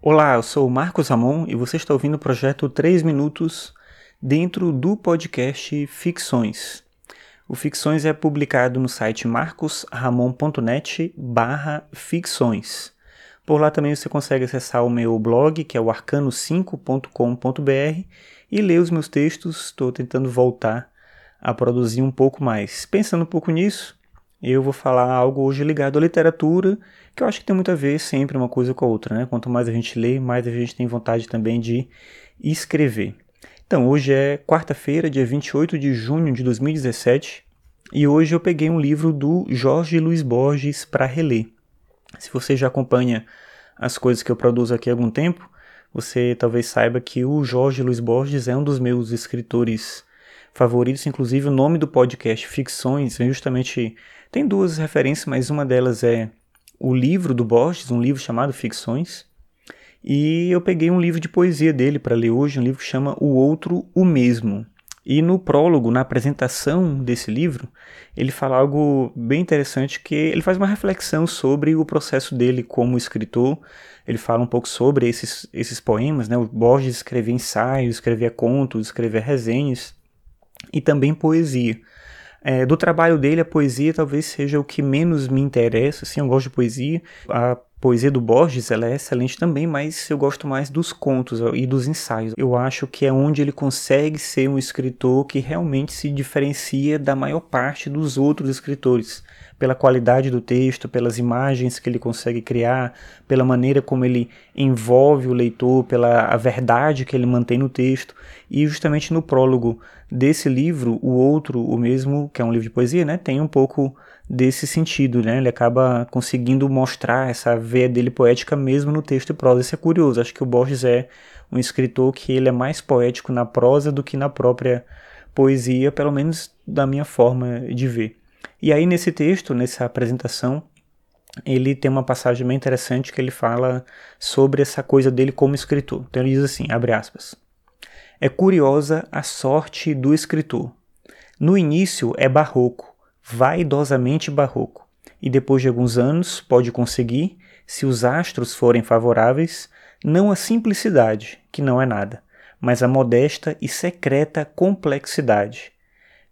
Olá, eu sou o Marcos Ramon e você está ouvindo o projeto 3 Minutos dentro do podcast Ficções. O Ficções é publicado no site marcosramon.net barra ficções. Por lá também você consegue acessar o meu blog, que é o arcano5.com.br, e ler os meus textos. Estou tentando voltar a produzir um pouco mais. Pensando um pouco nisso, eu vou falar algo hoje ligado à literatura, que eu acho que tem muito a ver sempre uma coisa com a outra, né? Quanto mais a gente lê, mais a gente tem vontade também de escrever. Então, hoje é quarta-feira, dia 28 de junho de 2017, e hoje eu peguei um livro do Jorge Luiz Borges para reler. Se você já acompanha as coisas que eu produzo aqui há algum tempo, você talvez saiba que o Jorge Luiz Borges é um dos meus escritores favoritos, inclusive o nome do podcast Ficções vem justamente tem duas referências, mas uma delas é o livro do Borges, um livro chamado Ficções. E eu peguei um livro de poesia dele para ler hoje, um livro que chama O Outro, o Mesmo. E no prólogo, na apresentação desse livro, ele fala algo bem interessante que ele faz uma reflexão sobre o processo dele como escritor. Ele fala um pouco sobre esses, esses poemas, né? O Borges escrevia ensaios, escrevia contos, escrevia resenhas e também poesia. É, do trabalho dele, a poesia talvez seja o que menos me interessa. Assim, eu gosto de poesia. A poesia do Borges ela é excelente também, mas eu gosto mais dos contos e dos ensaios. Eu acho que é onde ele consegue ser um escritor que realmente se diferencia da maior parte dos outros escritores pela qualidade do texto, pelas imagens que ele consegue criar, pela maneira como ele envolve o leitor, pela a verdade que ele mantém no texto. E justamente no prólogo desse livro, o outro, o mesmo, que é um livro de poesia, né, tem um pouco desse sentido, né? Ele acaba conseguindo mostrar essa veia dele poética mesmo no texto e prosa. Isso é curioso. Acho que o Borges é um escritor que ele é mais poético na prosa do que na própria poesia, pelo menos da minha forma de ver. E aí nesse texto, nessa apresentação, ele tem uma passagem bem interessante que ele fala sobre essa coisa dele como escritor. Então ele diz assim, abre aspas: É curiosa a sorte do escritor. No início é barroco, vaidosamente barroco, e depois de alguns anos pode conseguir, se os astros forem favoráveis, não a simplicidade, que não é nada, mas a modesta e secreta complexidade.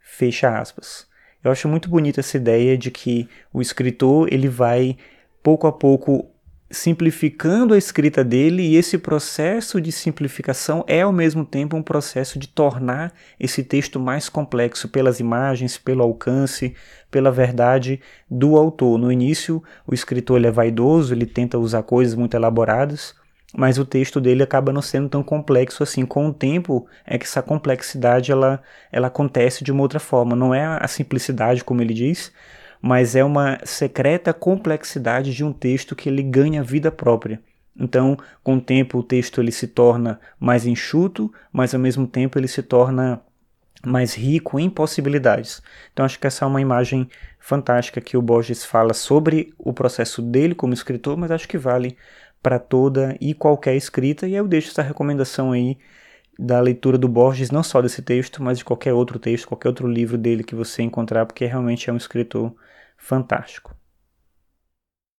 Fecha aspas. Eu acho muito bonita essa ideia de que o escritor ele vai pouco a pouco simplificando a escrita dele e esse processo de simplificação é ao mesmo tempo um processo de tornar esse texto mais complexo pelas imagens, pelo alcance, pela verdade do autor. No início, o escritor é vaidoso, ele tenta usar coisas muito elaboradas, mas o texto dele acaba não sendo tão complexo assim. Com o tempo é que essa complexidade ela, ela acontece de uma outra forma. Não é a simplicidade, como ele diz, mas é uma secreta complexidade de um texto que ele ganha vida própria. Então, com o tempo, o texto ele se torna mais enxuto, mas ao mesmo tempo ele se torna mais rico em possibilidades. Então, acho que essa é uma imagem fantástica que o Borges fala sobre o processo dele como escritor, mas acho que vale para toda e qualquer escrita. E eu deixo essa recomendação aí da leitura do Borges, não só desse texto, mas de qualquer outro texto, qualquer outro livro dele que você encontrar, porque realmente é um escritor fantástico.